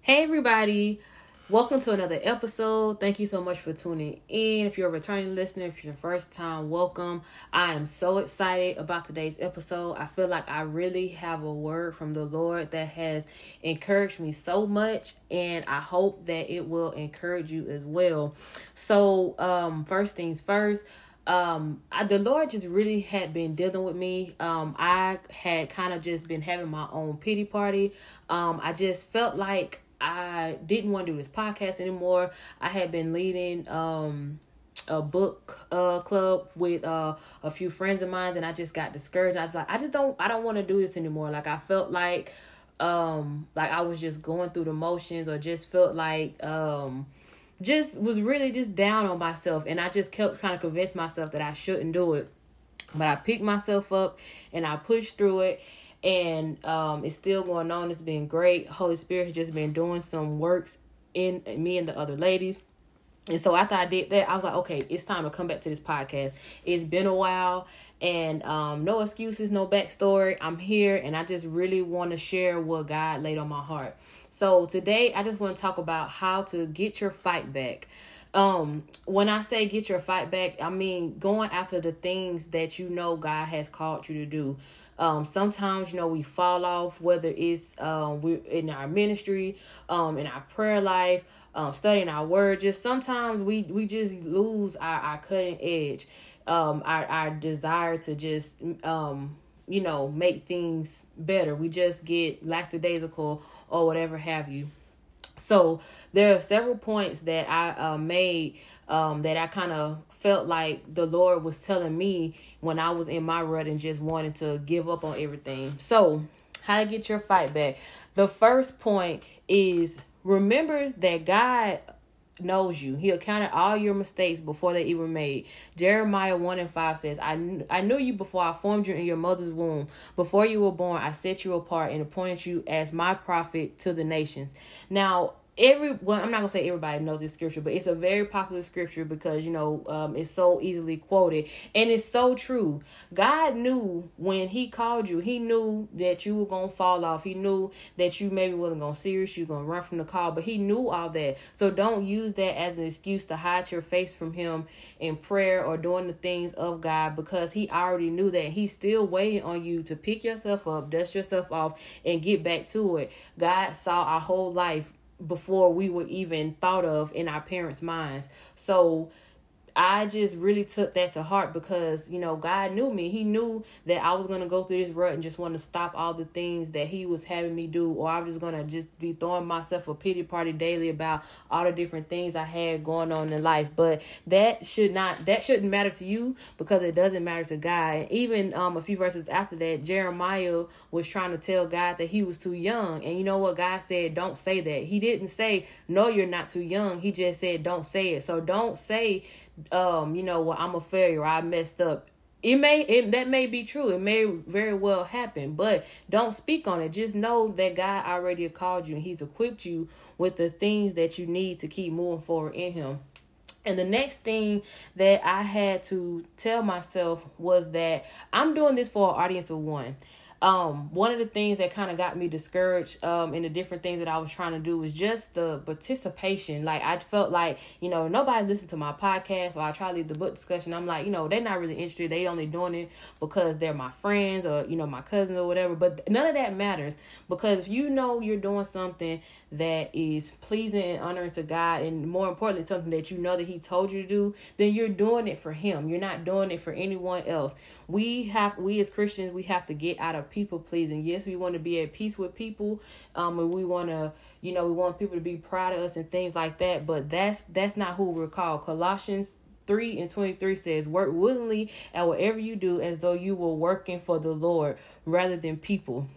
Hey, everybody. Welcome to another episode. Thank you so much for tuning in. If you're a returning listener, if you're the first time, welcome. I am so excited about today's episode. I feel like I really have a word from the Lord that has encouraged me so much, and I hope that it will encourage you as well. So, um, first things first, um I, the lord just really had been dealing with me um i had kind of just been having my own pity party um i just felt like I didn't want to do this podcast anymore. I had been leading um a book uh club with uh a few friends of mine and I just got discouraged. I was like I just don't I don't want to do this anymore. Like I felt like um like I was just going through the motions or just felt like um just was really just down on myself and I just kept trying to convince myself that I shouldn't do it. But I picked myself up and I pushed through it and um, it's still going on. It's been great. Holy Spirit has just been doing some works in me and the other ladies. And so after I did that, I was like, okay, it's time to come back to this podcast. It's been a while and um, no excuses, no backstory. I'm here and I just really want to share what God laid on my heart. So today I just want to talk about how to get your fight back. Um, when I say get your fight back, I mean going after the things that you know God has called you to do. Um, sometimes you know we fall off, whether it's um we in our ministry, um, in our prayer life, um, studying our word. Just sometimes we we just lose our our cutting edge, um, our our desire to just um you know make things better. We just get lackadaisical or whatever have you. So there are several points that I uh, made um, that I kind of felt like the Lord was telling me when I was in my rut and just wanted to give up on everything. So, how to get your fight back? The first point is remember that God knows you. He accounted all your mistakes before they even made. Jeremiah 1 and 5 says, I, kn- I knew you before I formed you in your mother's womb. Before you were born, I set you apart and appointed you as my prophet to the nations. Now, every well i'm not gonna say everybody knows this scripture but it's a very popular scripture because you know um, it's so easily quoted. And it's so true. God knew when he called you. He knew that you were gonna fall off. He knew that you maybe wasn't gonna serious you gonna run from the call but he knew all that. So don't use that as an excuse to hide your face from him in prayer or doing the things of god because he already knew that. He's still waiting on you to pick yourself up dust yourself off and get back to it. God saw our whole life before we were even thought of in our parents' minds. So I just really took that to heart because, you know, God knew me. He knew that I was going to go through this rut and just want to stop all the things that He was having me do, or I was just going to just be throwing myself a pity party daily about all the different things I had going on in life. But that should not, that shouldn't matter to you because it doesn't matter to God. Even um, a few verses after that, Jeremiah was trying to tell God that he was too young. And you know what? God said, don't say that. He didn't say, no, you're not too young. He just said, don't say it. So don't say um, you know, well, I'm a failure, I messed up. It may it that may be true. It may very well happen, but don't speak on it. Just know that God already called you and He's equipped you with the things that you need to keep moving forward in Him. And the next thing that I had to tell myself was that I'm doing this for an audience of one um, one of the things that kind of got me discouraged um, in the different things that I was trying to do was just the participation. Like I felt like you know nobody listened to my podcast, or I try to the book discussion. I'm like you know they're not really interested. They only doing it because they're my friends or you know my cousins or whatever. But none of that matters because if you know you're doing something that is pleasing and honoring to God, and more importantly something that you know that He told you to do, then you're doing it for Him. You're not doing it for anyone else. We have we as Christians we have to get out of people pleasing. Yes, we want to be at peace with people. Um, and we want to, you know, we want people to be proud of us and things like that. But that's that's not who we're called. Colossians 3 and 23 says, Work willingly at whatever you do as though you were working for the Lord rather than people.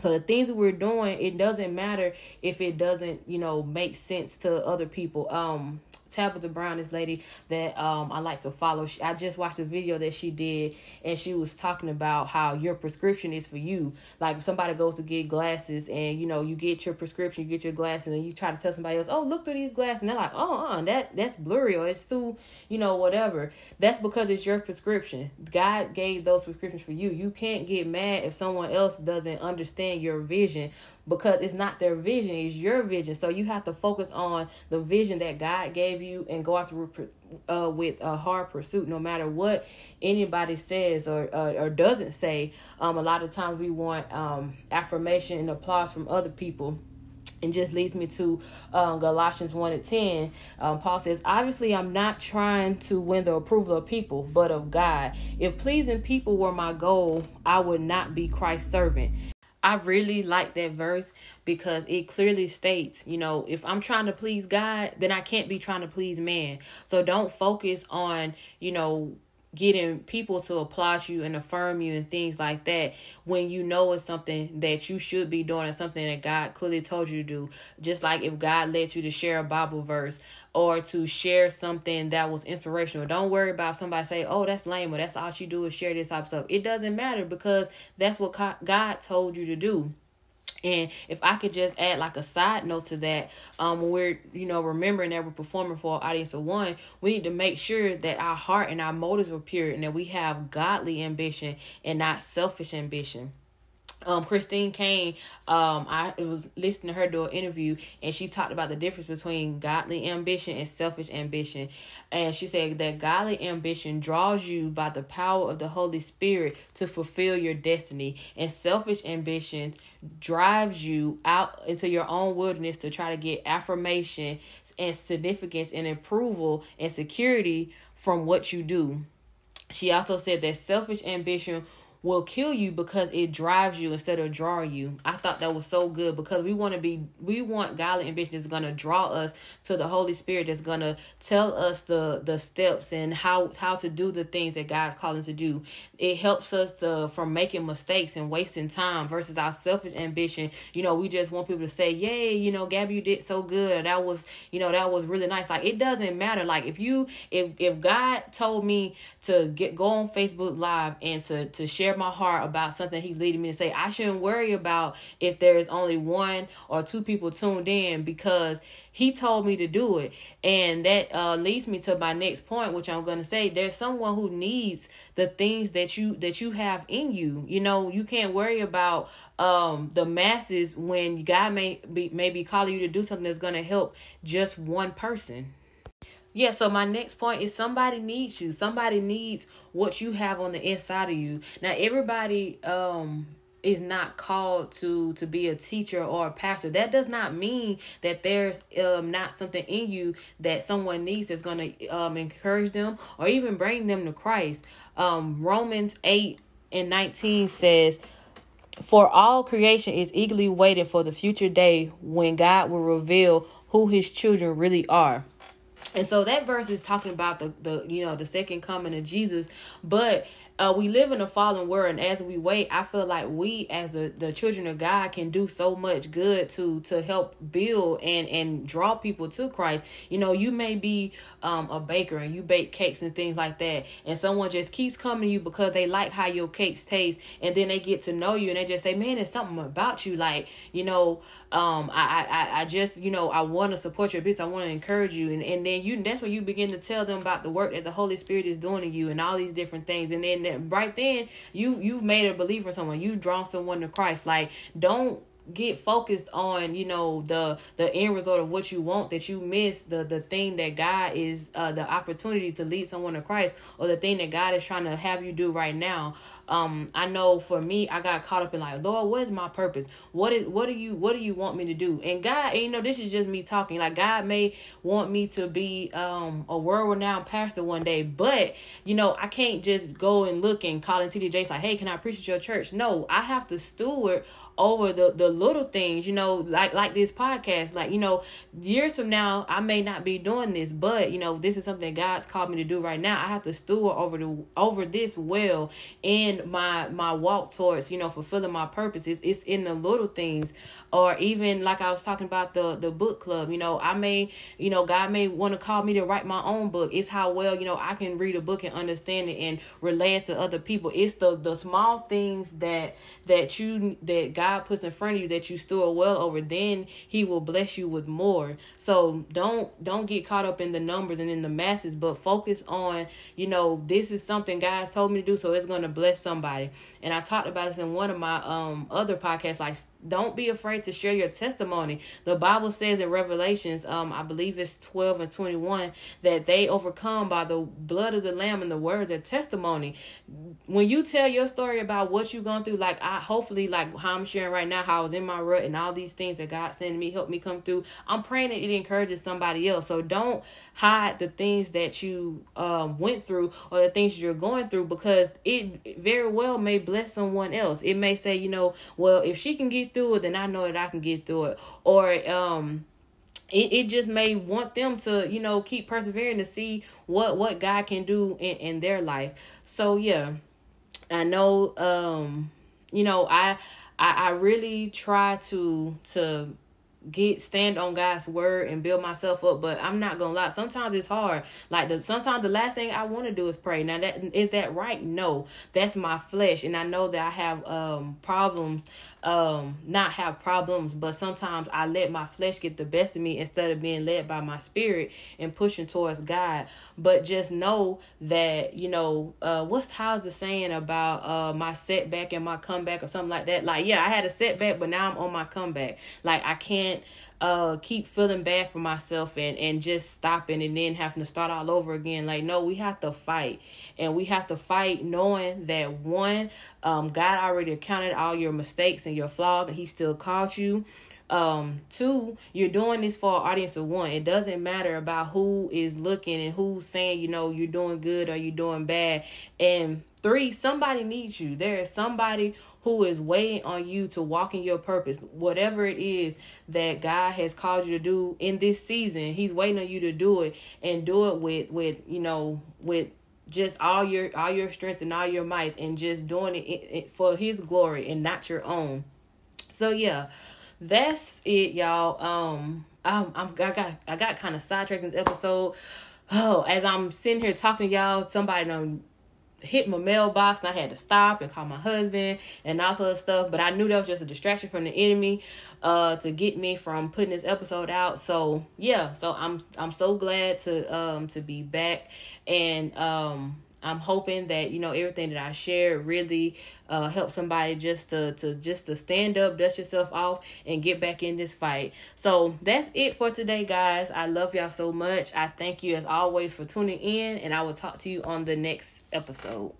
So the things we're doing, it doesn't matter if it doesn't, you know, make sense to other people. Um, Tabitha Brown, this lady that um I like to follow. She, I just watched a video that she did, and she was talking about how your prescription is for you. Like if somebody goes to get glasses, and you know you get your prescription, you get your glasses, and you try to tell somebody else, "Oh, look through these glasses," and they're like, "Oh, uh, that that's blurry or it's too, you know, whatever." That's because it's your prescription. God gave those prescriptions for you. You can't get mad if someone else doesn't understand your vision because it's not their vision, it's your vision. So you have to focus on the vision that God gave you and go after uh, with a hard pursuit, no matter what anybody says or uh, or doesn't say. Um, a lot of times we want um, affirmation and applause from other people and just leads me to um, Galatians 1 and 10. Um, Paul says, Obviously, I'm not trying to win the approval of people, but of God. If pleasing people were my goal, I would not be Christ's servant. I really like that verse because it clearly states, you know, if I'm trying to please God, then I can't be trying to please man. So don't focus on, you know, getting people to applaud you and affirm you and things like that when you know it's something that you should be doing and something that God clearly told you to do. Just like if God led you to share a Bible verse or to share something that was inspirational. Don't worry about somebody say, "Oh, that's lame," or "That's all she do is share this type of stuff." It doesn't matter because that's what God told you to do. And if I could just add like a side note to that, um, when we're you know remembering that we're performing for an audience of one, we need to make sure that our heart and our motives are pure and that we have godly ambition and not selfish ambition um Christine Caine, um, I was listening to her do an interview and she talked about the difference between godly ambition and selfish ambition. And she said that godly ambition draws you by the power of the Holy Spirit to fulfill your destiny, and selfish ambition drives you out into your own wilderness to try to get affirmation and significance and approval and security from what you do. She also said that selfish ambition will kill you because it drives you instead of draw you. I thought that was so good because we want to be we want godly ambition is to draw us to the Holy Spirit that's to tell us the the steps and how how to do the things that God's calling to do. It helps us to from making mistakes and wasting time versus our selfish ambition. You know, we just want people to say, "Yay, you know, Gabby, you did so good. That was, you know, that was really nice." Like it doesn't matter. Like if you if if God told me to get go on Facebook live and to to share my heart about something he's leading me to say. I shouldn't worry about if there's only one or two people tuned in because he told me to do it. And that uh, leads me to my next point, which I'm to say there's someone who needs the things that you that you have in you. You know, you can't worry about um the masses when God may be maybe calling you to do something that's to help just one person yeah so my next point is somebody needs you. Somebody needs what you have on the inside of you. Now everybody um is not called to to be a teacher or a pastor. That does not mean that there's um not something in you that someone needs that's going to um encourage them or even bring them to christ. Um romans 8 and 19 says for all creation is eagerly waiting for the future day when god will reveal who his children really are and so that verse is talking about the the you know the second coming of Jesus, but uh, we live in a fallen world, and as we wait, I feel like we, as the the children of God, can do so much good to to help build and and draw people to Christ. You know, you may be um, a baker and you bake cakes and things like that, and someone just keeps coming to you because they like how your cakes taste, and then they get to know you and they just say, "Man, there's something about you." Like, you know, um, I I I just you know I want to support your business. I want to encourage you, and and then you that's when you begin to tell them about the work that the Holy Spirit is doing in you and all these different things, and then right then you you've made a believer someone. You've drawn someone to christ. Like don't get focused on you know the the end result of what you want that you miss the the thing that god is uh the opportunity to lead someone to christ or the thing that god is trying to have you do right now. Um i know for me i got caught up in like lord what is my purpose? What is what do you what do you want me to do? And god and, you know this is just me talking. Like god may want me to be um a world renowned pastor one day but you know i can't just go and look and call in td jakes like hey can i preach at your church? No i have to steward over the the little things you know like like this podcast. Like you know years from now i may not be doing this but you know this is something god's called me to do right now. I have to steward over the over this well in my my walk towards you know fulfilling my purposes. It's in the little things. Or even like i was talking about the the book club you know i may you know god may want to call me to write my own book. It's how well you know i can read a book and understand it and relate to other people. It's the the small things that that you that god puts in front of you that you steward well over then he will bless you with more so don't don't get caught up in the numbers and in the masses but focus on you know this is something god's told me to do so it's going to bless somebody and i talked about this in one of my um other podcasts like don't be afraid to share your testimony. The Bible says in Revelations, um, I believe it's 12 and 21, that they overcome by the blood of the Lamb and the word of their testimony. When you tell your story about what you've gone through, like I hopefully like how I'm sharing right now, how I was in my rut and all these things that God sent me, helped me come through. I'm praying that it encourages somebody else. So don't hide the things that you um went through or the things you're going through because it very well may bless someone else. It may say, you know, well, if she can get through it, then I know that I can get through it. Or um it, it just may want them to, you know, keep persevering to see what what God can do in, in their life. So yeah. I know um you know, I I, I really try to to get stand on God's word and build myself up. But I'm not gonna lie, sometimes it's hard. Like the sometimes the last thing I want to do is pray. Now that is that right? No, that's my flesh, and I know that I have um problems um not have problems but sometimes i let my flesh get the best of me instead of being led by my spirit and pushing towards god but just know that you know uh what's how's the saying about uh my setback and my comeback or something like that like yeah i had a setback but now i'm on my comeback like i can't uh keep feeling bad for myself and and just stopping and then having to start all over again. Like no we have to fight. And we have to fight knowing that one um god already accounted all your mistakes and your flaws and he still called you. Um two you're doing this for an audience of one. It doesn't matter about who is looking and who's saying you know you're doing good or you're doing bad. And three somebody needs you there is somebody who is waiting on you to walk in your purpose. Whatever it is that God has called you to do in this season, He's waiting on you to do it and do it with with you know with just all your all your strength and all your might and just doing it, for His glory and not your own. So yeah, that's it, y'all. Um, I'm, I'm I got I got kind of sidetracked in this episode. Oh, as I'm sitting here talking to y'all, somebody done hit my mailbox and I had to stop and call my husband and all sort of stuff. But I knew that was just a distraction from the enemy uh to get me from putting this episode out. So yeah, so I'm I'm so glad to um to be back and um I'm hoping that you know everything that I share really uh help somebody just to to just to stand up, dust yourself off, and get back in this fight. So that's it for today, guys. I love y'all so much. I thank you as always for tuning in, and I will talk to you on the next episode.